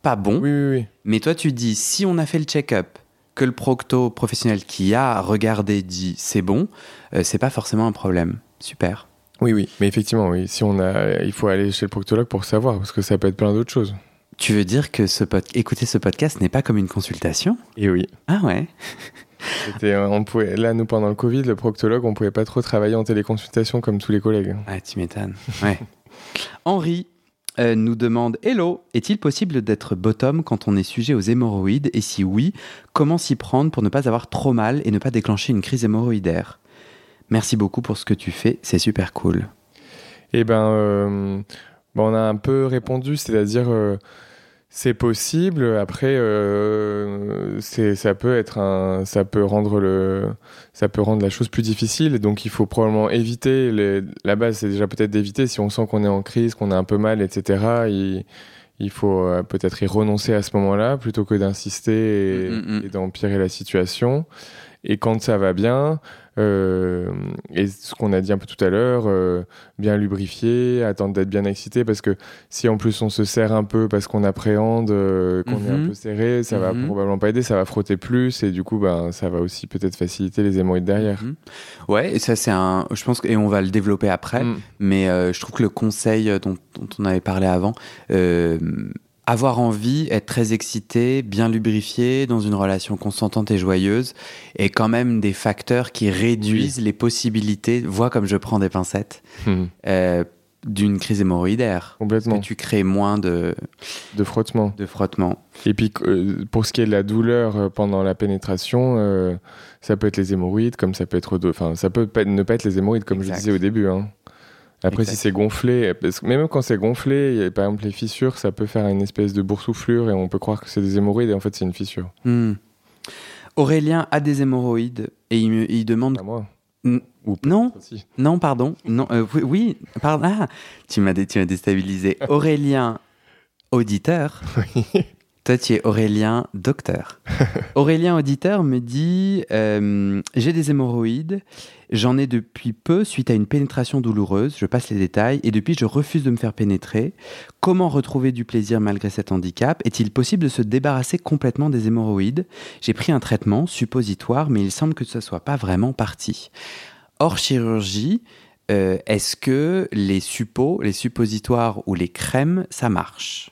pas bon. Oui, oui, oui. Mais toi, tu dis, si on a fait le check-up, que le procto professionnel qui a regardé dit c'est bon, euh, c'est pas forcément un problème. Super. Oui, oui. Mais effectivement, oui. Si on a, il faut aller chez le proctologue pour savoir, parce que ça peut être plein d'autres choses. Tu veux dire que ce pod- écouter ce podcast n'est pas comme une consultation? Et oui. Ah ouais <laughs> euh, on pouvait, là, nous, pendant le Covid, le proctologue, on pouvait pas trop travailler en téléconsultation comme tous les collègues. Ouais, tu m'étonnes. Ouais. <laughs> Henri euh, nous demande Hello, est-il possible d'être bottom quand on est sujet aux hémorroïdes? Et si oui, comment s'y prendre pour ne pas avoir trop mal et ne pas déclencher une crise hémorroïdaire? Merci beaucoup pour ce que tu fais, c'est super cool. Eh ben, euh, bon, on a un peu répondu, c'est-à-dire euh, c'est possible. Après, euh, c'est, ça peut être un, ça peut rendre le, ça peut rendre la chose plus difficile. Donc, il faut probablement éviter. Les, la base, c'est déjà peut-être d'éviter si on sent qu'on est en crise, qu'on a un peu mal, etc. Il, il faut euh, peut-être y renoncer à ce moment-là plutôt que d'insister et, Mm, mm, mm. et d'empirer la situation. Et quand ça va bien, euh, et ce qu'on a dit un peu tout à l'heure, euh, bien lubrifier, attendre d'être bien excité, parce que si en plus on se serre un peu parce qu'on appréhende, euh, qu'on est un Mhm. peu serré, ça va Mhm. probablement pas aider, ça va frotter plus, et du coup, ben, ça va aussi peut-être faciliter les hémorroïdes derrière. Mhm. Ouais, et ça c'est un, je pense que, et on va le développer après, Mm. mais je trouve que le conseil dont, dont on avait parlé avant, avoir envie, être très excité, bien lubrifié, dans une relation consentante et joyeuse, est quand même des facteurs qui réduisent les possibilités, vois comme je prends des pincettes, Mhm. euh, d'une crise hémorroïdaire. Parce Complètement, que tu crées moins de, de frottement. de frottement. Et puis, euh, pour ce qui est de la douleur euh, pendant la pénétration, euh, ça peut être les hémorroïdes, comme ça peut être, enfin, ça peut ne pas être les hémorroïdes, comme Exact. je disais au début. hein. Après, Exact. si c'est gonflé, parce que même quand c'est gonflé, par exemple les fissures, ça peut faire une espèce de boursouflure et on peut croire que c'est des hémorroïdes et en fait c'est une fissure. Hmm. Aurélien a des hémorroïdes et il, me, il demande moi. Ou non aussi. Non, pardon. Non, euh, oui, oui, pardon. Ah, tu m'as dé- déstabilisé. <laughs> Aurélien, auditeur. Toi, tu es Aurélien, docteur. <laughs> Aurélien, auditeur, me dit euh, J'ai des hémorroïdes. J'en ai depuis peu suite à une pénétration douloureuse. Je passe les détails. Et depuis, je refuse de me faire pénétrer. Comment retrouver du plaisir malgré cet handicap? Est-il possible de se débarrasser complètement des hémorroïdes? J'ai pris un traitement suppositoire, mais il semble que ce ne soit pas vraiment parti. Hors chirurgie, euh, est-ce que les suppos, les suppositoires ou les crèmes, ça marche?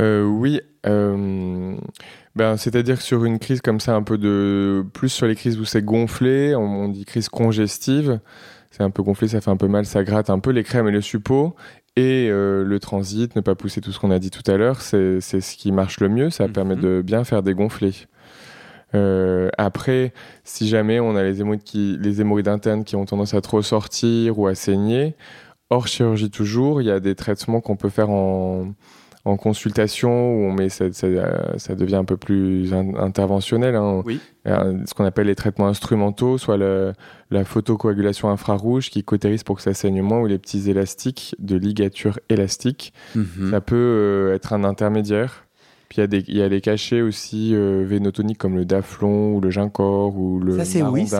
Euh, oui. euh, ben, C'est-à-dire que sur une crise comme ça, un peu de. Plus sur les crises où c'est gonflé, on, dit crise congestive. C'est un peu gonflé, ça fait un peu mal, ça gratte un peu. Les crèmes et le suppôt. Et euh, le transit, ne pas pousser tout ce qu'on a dit tout à l'heure, c'est ce qui marche le mieux. Ça Mhm. permet de bien faire dégonfler. Euh, après, si jamais on a les hémorroïdes, qui, les hémorroïdes internes qui ont tendance à trop sortir ou à saigner, hors chirurgie toujours, il y a des traitements qu'on peut faire en, en consultation où on met ça, ça, ça devient un peu plus in- interventionnel. hein. Oui. Euh, ce qu'on appelle les traitements instrumentaux, soit le- la photocoagulation infrarouge qui cautérise pour que ça saigne moins, ou les petits élastiques de ligature élastique. Mhm. Ça peut euh, être un intermédiaire. Puis il y a y, les cachets aussi euh, vénotoniques comme le daflon ou le gincor ou le Ça, oui, ça.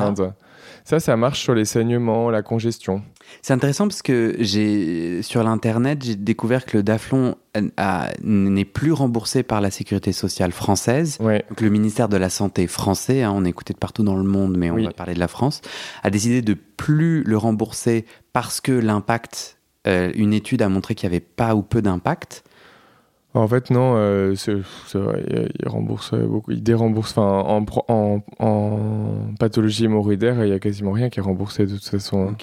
Ça, ça marche sur les saignements, la congestion. C'est intéressant parce que j'ai sur l'internet j'ai découvert que le Daflon euh, n'est plus remboursé par la sécurité sociale française. Ouais. Donc, le ministère de la Santé français, hein, on est écouté de partout dans le monde, mais on Oui. va parler de la France, a décidé de plus le rembourser parce que l'impact, euh, une étude a montré qu'il n'y avait pas ou peu d'impact. En fait, non, euh, c'est vrai, il, rembourse euh, beaucoup. Il dérembourse. Enfin, en, pro- en, en pathologie hémorroïdaire, il y a quasiment rien qui est remboursé de toute façon. hein.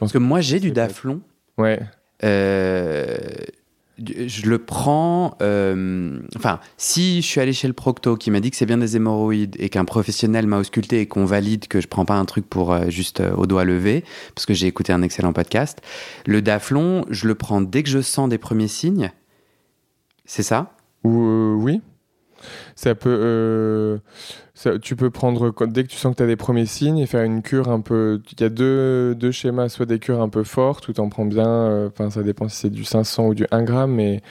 Parce que moi j'ai du Daflon. Ouais. Euh, je le prends. euh, enfin, si je suis allé chez le procto qui m'a dit que c'est bien des hémorroïdes et qu'un professionnel m'a ausculté et qu'on valide que je prends pas un truc pour euh, juste euh, au doigt levé, parce que j'ai écouté un excellent podcast, le Daflon, je le prends dès que je sens des premiers signes. C'est ça? Euh, oui. Ça peut. euh, ça- tu peux prendre dès que tu sens que tu as des premiers signes et faire une cure un peu. Il y a deux, deux schémas, soit des cures un peu fortes où tu en prends bien. euh, ça dépend si c'est du 500 ou du 1 gramme, mais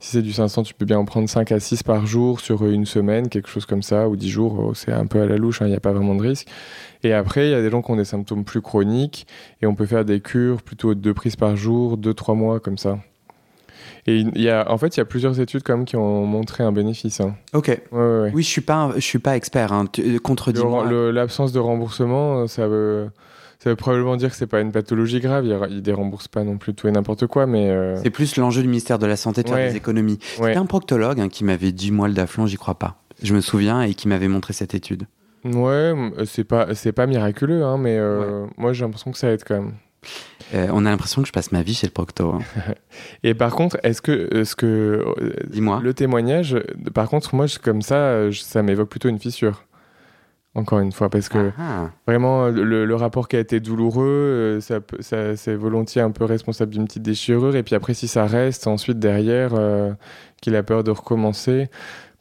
si c'est du 500, tu peux bien en prendre 5 à 6 par jour sur une semaine, quelque chose comme ça, ou 10 jours. oh, C'est un peu à la louche, hein, il n'y a pas vraiment de risque. Et après, il y a des gens qui ont des symptômes plus chroniques et on peut faire des cures plutôt de deux prises par jour, 2-3 mois comme ça. Et il y a, en fait, il y a plusieurs études quand même qui ont montré un bénéfice. hein. Ok. Ouais, ouais, ouais. Oui, je suis pas, un- je suis pas expert. Hein. Euh, Contredis-moi. L'absence de remboursement, ça veut, ça veut probablement dire que c'est pas une pathologie grave. Il, y aura- il dérembourse pas non plus tout et n'importe quoi, mais euh, C'est plus l'enjeu du ministère de la Santé de faire des économies. C'était un proctologue hein, qui m'avait dit moi le Daflon, j'y crois pas. Je me souviens et qui m'avait montré cette étude. Ouais, c'est pas, c'est pas miraculeux, hein, mais euh, moi j'ai l'impression que ça aide quand même. Euh, on a l'impression que je passe ma vie chez le procto. hein. <laughs> Et par contre, est-ce que, est-ce que euh, Dis-moi. le témoignage, par contre, moi je- comme ça, euh, je- ça m'évoque plutôt une fissure. Encore une fois, parce que Ah, Vraiment, le, le rapport qui a été douloureux, euh, ça, c'est volontiers un peu responsable d'une petite déchirure. Et puis après, si ça reste ensuite derrière, euh, qu'il a peur de recommencer.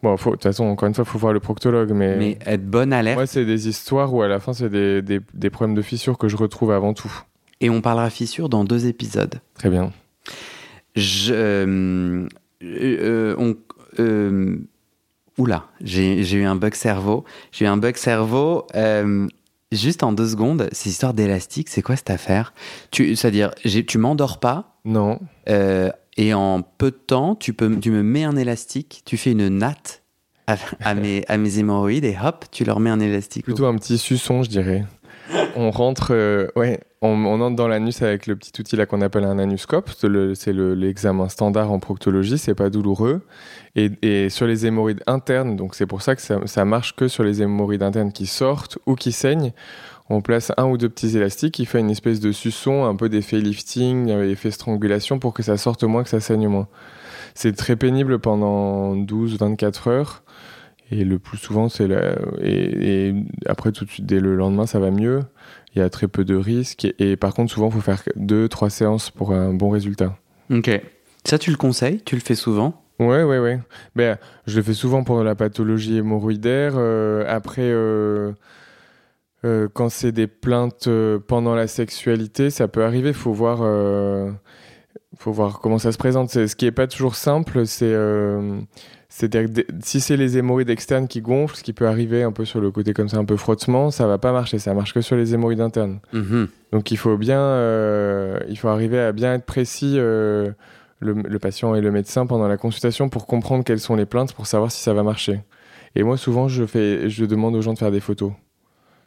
Bon, de toute façon, encore une fois, il faut voir le proctologue. Mais, mais être bonne alerte. moi, c'est des histoires où à la fin, c'est des, des- des problèmes de fissure que je retrouve avant tout. Et on parlera fissure dans deux épisodes. Très bien. Je, euh, euh, on, euh, oula, j'ai eu un bug cerveau. J'ai eu un bug cerveau. juste en deux secondes, ces histoires d'élastique, c'est quoi cette affaire? C'est-à-dire, tu m'endors pas? Non. et en peu de temps, tu, peux, tu me mets un élastique, tu fais une natte à, à <laughs> mes, à mes hémorroïdes et hop, tu leur mets un élastique. Plutôt un petit suçon, je dirais. On rentre, euh, ouais, on, entre dans l'anus avec le petit outil là qu'on appelle un anuscope. C'est le- c'est le- l'examen standard en proctologie, c'est pas douloureux. Et, et sur les hémorroïdes internes, donc c'est pour ça que ça, ça marche que sur les hémorroïdes internes qui sortent ou qui saignent. On place un ou deux petits élastiques qui fait une espèce de suçon, un peu d'effet lifting, euh, effet strangulation pour que ça sorte moins, que ça saigne moins. C'est très pénible pendant 12-24 heures. Et le plus souvent, c'est la... et, et après tout de suite, dès le lendemain, ça va mieux. Il y a très peu de risques. Et, et par contre, souvent, il faut faire deux, trois séances pour un bon résultat. Ok. Ça, tu le conseilles? Tu le fais souvent? Ouais, ouais, ouais. Ben, je le fais souvent pour la pathologie hémorroïdaire. Euh, après, euh, euh, quand c'est des plaintes pendant la sexualité, ça peut arriver. Faut voir, faut voir comment ça se présente. Ce qui est pas toujours simple, c'est c'est-à-dire que si c'est les hémorroïdes externes qui gonflent, ce qui peut arriver un peu sur le côté comme ça, un peu frottement, ça va pas marcher. Ça marche que sur les hémorroïdes internes. Mhm. Donc il faut bien, euh, il faut arriver à bien être précis, euh, le, le patient et le médecin pendant la consultation pour comprendre quelles sont les plaintes, pour savoir si ça va marcher. Et moi souvent je fais, je demande aux gens de faire des photos.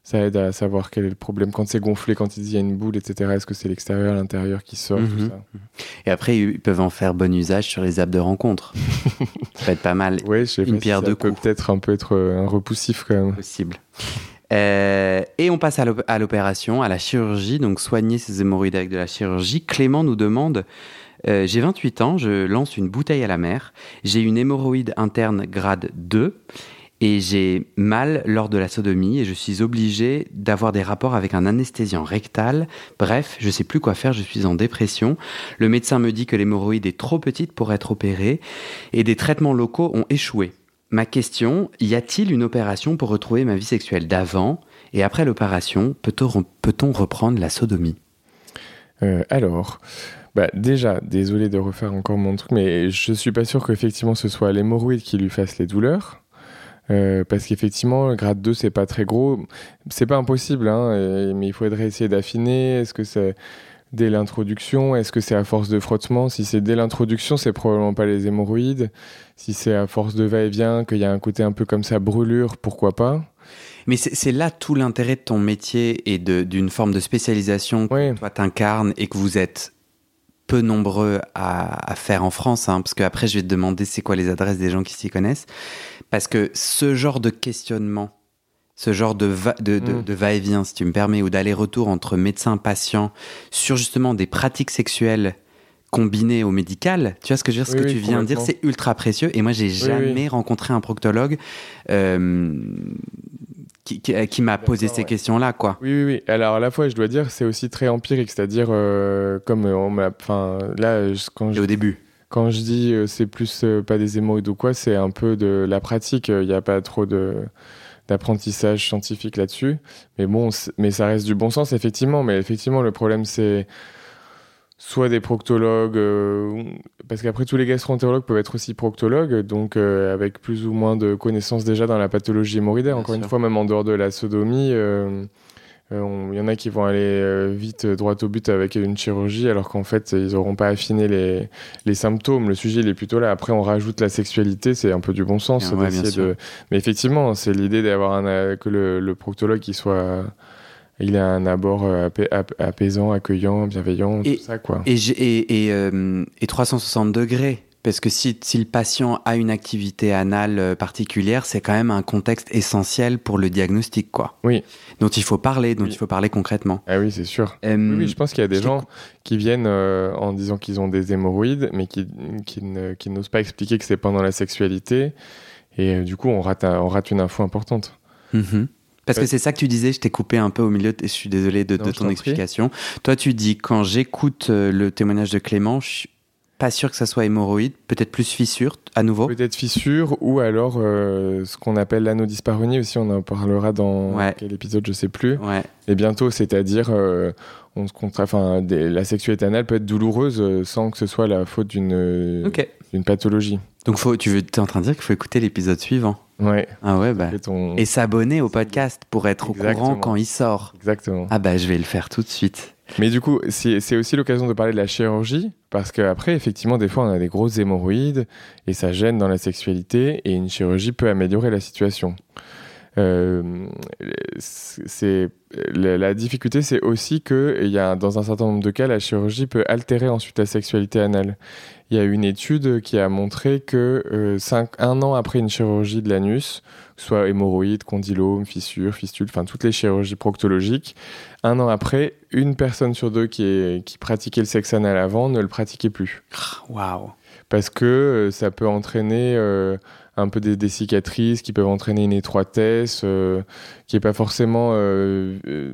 Ça aide à savoir quel est le problème quand c'est gonflé, quand il y a une boule, etc. Est-ce que c'est l'extérieur, l'intérieur qui sort, tout Mhm. ça. Et après, ils peuvent en faire bon usage sur les apps de rencontre. <laughs> ça peut être pas mal Ouais, je sais Une pas si ça peut peut-être un peu être euh, un repoussif quand même. possible. Euh, et on passe à l'opération, à la chirurgie, donc soigner ces hémorroïdes avec de la chirurgie. Clément nous demande euh, J'ai 28 ans, je lance une bouteille à la mer, j'ai une hémorroïde interne grade 2 et j'ai mal lors de la sodomie et je suis obligé d'avoir des rapports avec un anesthésiant rectal. Bref, je sais plus quoi faire, je suis en dépression. Le médecin me dit que l'hémorroïde est trop petite pour être opérée et des traitements locaux ont échoué. Ma question, y a-t-il une opération pour retrouver ma vie sexuelle d'avant et après l'opération, peut-on peut reprendre la sodomie? Euh, Alors, bah déjà, désolé de refaire encore mon truc, mais je suis pas sûr qu'effectivement ce soit l'hémorroïde qui lui fasse les douleurs. Euh, parce qu'effectivement, le grade 2, c'est pas très gros. C'est pas impossible, hein, mais il faudrait essayer d'affiner. Est-ce que c'est dès l'introduction? Est-ce que c'est à force de frottement? Si c'est dès l'introduction, c'est probablement pas les hémorroïdes. Si c'est à force de va-et-vient, qu'il y a un côté un peu comme ça, brûlure, pourquoi pas? Mais c'est là tout l'intérêt de ton métier et d'une forme de spécialisation que toi t'incarnes et que vous êtes peu nombreux à, faire en France, hein, parce qu'après je vais te demander c'est quoi les adresses des gens qui s'y connaissent. Parce que ce genre de questionnement, ce genre de, va, de, mm. va-et-vient, si tu me permets, ou d'aller-retour entre médecin patient sur justement des pratiques sexuelles combinées au médical, tu vois ce que je veux dire, ce que tu viens de dire, c'est ultra précieux. Et moi, j'ai jamais rencontré un proctologue euh, qui, m'a posé ces questions-là, quoi. Oui, oui, oui. Alors à la fois, je dois dire, c'est aussi très empirique, c'est-à-dire euh, comme on m'a, enfin là, quand au début. Quand je dis euh, c'est plus euh, pas des hémorroïdes ou quoi, c'est un peu de la pratique. Il n'y a pas trop de d'apprentissage scientifique là-dessus. Mais bon, mais ça reste du bon sens, effectivement. Mais effectivement, le problème, c'est soit des proctologues, euh, parce qu'après tous les gastroentérologues peuvent être aussi proctologues, donc avec plus ou moins de connaissances déjà dans la pathologie hémorroïdaire. Encore une fois, même en dehors de la sodomie, euh, il y en a qui vont aller euh, vite euh, droit au but avec une chirurgie, alors qu'en fait, ils n'auront pas affiné les, les, symptômes. Le sujet, il est plutôt là. Après, on rajoute la sexualité, c'est un peu du bon sens. de... Mais effectivement, c'est l'idée d'avoir un, que le, proctologue il soit il a un abord apaisant, accueillant, bienveillant, tout ça quoi. Et, et, et, et 360 degrés. Parce que si, si, le patient a une activité anale euh, particulière, c'est quand même un contexte essentiel pour le diagnostic, quoi. Oui. Dont il faut parler, dont il faut parler concrètement. Ah oui, c'est sûr. Euh, oui, je pense qu'il y a des gens qui viennent euh, en disant qu'ils ont des hémorroïdes, mais qui, qui, qui n'osent pas expliquer que c'est pendant la sexualité. Et du coup, on rate, on rate une info importante. Mm-hmm. Parce que c'est ça que tu disais, je t'ai coupé un peu au milieu, et je suis désolé de, de ton explication. Toi, tu dis, quand j'écoute le témoignage de Clément, je, pas sûr que ça soit hémorroïde, peut-être plus fissure à nouveau. Peut-être fissure ou alors euh, ce qu'on appelle l'anodyspareunie aussi, on en parlera dans quel épisode, je sais plus. Ouais. Et bientôt, c'est-à-dire euh, on se enfin, la sexualité anale peut être douloureuse euh, sans que ce soit la faute d'une pathologie. Donc faut, tu veux, es en train de dire qu'il faut écouter l'épisode suivant. Ouais. Ah ouais, bah. Et s'abonner au podcast pour être au courant quand il sort. Exactement. Ah bah je vais le faire tout de suite. Mais du coup, c'est aussi l'occasion de parler de la chirurgie, parce qu'après, effectivement, des fois, on a des grosses hémorroïdes, et ça gêne dans la sexualité, et une chirurgie peut améliorer la situation. Euh, c'est la difficulté, c'est aussi que il y a, dans un certain nombre de cas, la chirurgie peut altérer ensuite la sexualité anale. Il y a une étude qui a montré que euh, un an après une chirurgie de l'anus, soit hémorroïde, condylome, fissure, fistule, enfin toutes les chirurgies proctologiques, un an après, une personne sur deux qui, qui pratiquait le sexe anal avant ne le pratiquait plus. Waouh Parce que euh, ça peut entraîner euh, un peu des, cicatrices qui peuvent entraîner une étroitesse euh, qui est pas forcément euh, euh,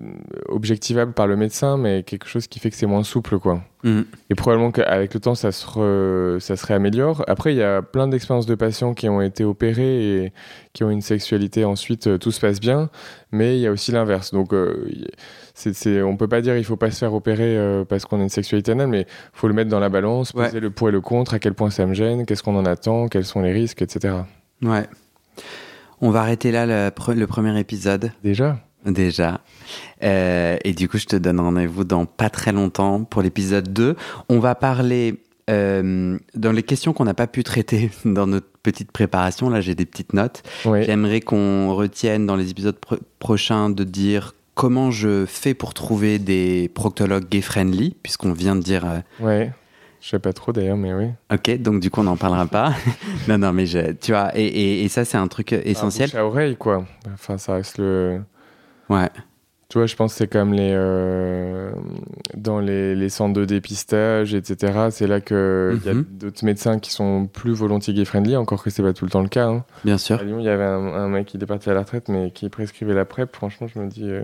objectivable par le médecin, mais quelque chose qui fait que c'est moins souple, quoi. Mm. Et probablement qu'avec le temps, ça se, ça se réaméliore. Après, il y a plein d'expériences de patients qui ont été opérés et qui ont une sexualité ensuite, tout se passe bien, mais il y a aussi l'inverse. Donc, c'est, on peut pas dire il faut pas se faire opérer parce qu'on a une sexualité anale, mais faut le mettre dans la balance, poser le pour et le contre, à quel point ça me gêne, qu'est-ce qu'on en attend, quels sont les risques, etc. Ouais. On va arrêter là le, premier épisode. Déjà? Déjà. Euh, et du coup, je te donne rendez-vous dans pas très longtemps pour l'épisode 2. On va parler euh, dans les questions qu'on n'a pas pu traiter <laughs> dans notre petite préparation. Là, j'ai des petites notes. J'aimerais qu'on retienne dans les épisodes prochains de dire comment je fais pour trouver des proctologues gay-friendly, puisqu'on vient de dire... Euh, ouais je sais pas trop d'ailleurs, mais oui. Ok, donc du coup on n'en parlera pas. <laughs> non, non, mais je, tu vois, et, et, ça c'est un truc essentiel. à oreille, quoi. Enfin, ça reste le. Ouais. Tu vois, je pense que c'est comme les euh, dans les, les, centres de dépistage, etc. C'est là qu'il y a mhm. d'autres médecins qui sont plus volontiers gay-friendly, encore que c'est pas tout le temps le cas. Hein. Bien sûr. À Lyon, il y avait un, mec qui était parti à la retraite, mais qui prescrivait la PrEP. Franchement, je me dis, euh,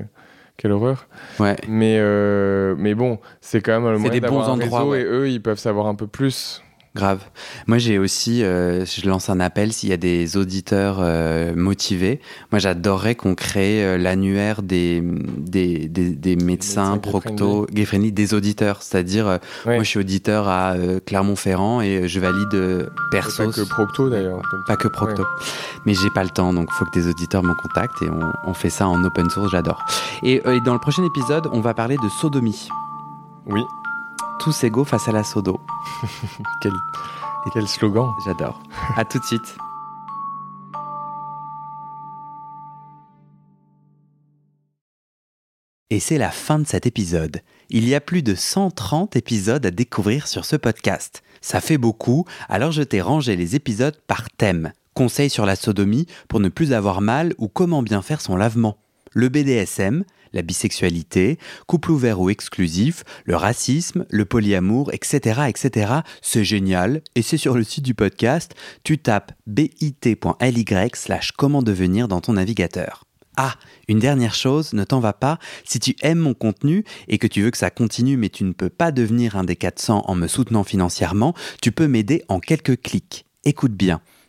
quelle horreur. Ouais. Mais, euh, mais bon, c'est quand même le moyen des bons endroits. Et eux, ils peuvent savoir un peu plus Grave. Moi, j'ai aussi, euh, je lance un appel s'il y a des auditeurs euh, motivés. Moi, j'adorerais qu'on crée euh, l'annuaire des, des, des, médecins, procto, gay friendly, des auditeurs. C'est-à-dire, moi, je suis auditeur à Clermont-Ferrand et je valide perso. Pas que procto d'ailleurs. Pas que procto. Mais j'ai pas le temps, donc il faut que des auditeurs me contactent et on, on fait ça en open source, j'adore. Et, et dans le prochain épisode, on va parler de sodomie. Oui tous égaux face à la sodo. <laughs> quel, quel slogan. J'adore. à tout de suite. Et c'est la fin de cet épisode. Il y a plus de 130 épisodes à découvrir sur ce podcast. Ça fait beaucoup, alors je t'ai rangé les épisodes par thème. Conseils sur la sodomie pour ne plus avoir mal ou comment bien faire son lavement. Le BDSM, la bisexualité, couple ouvert ou exclusif, le racisme, le polyamour, etc. etc. C'est génial et c'est sur le site du podcast. Tu tapes bit.ly slash comment devenir dans ton navigateur. Ah, une dernière chose, ne t'en va pas, si tu aimes mon contenu et que tu veux que ça continue mais tu ne peux pas devenir un des 400 en me soutenant financièrement, tu peux m'aider en quelques clics. Écoute bien.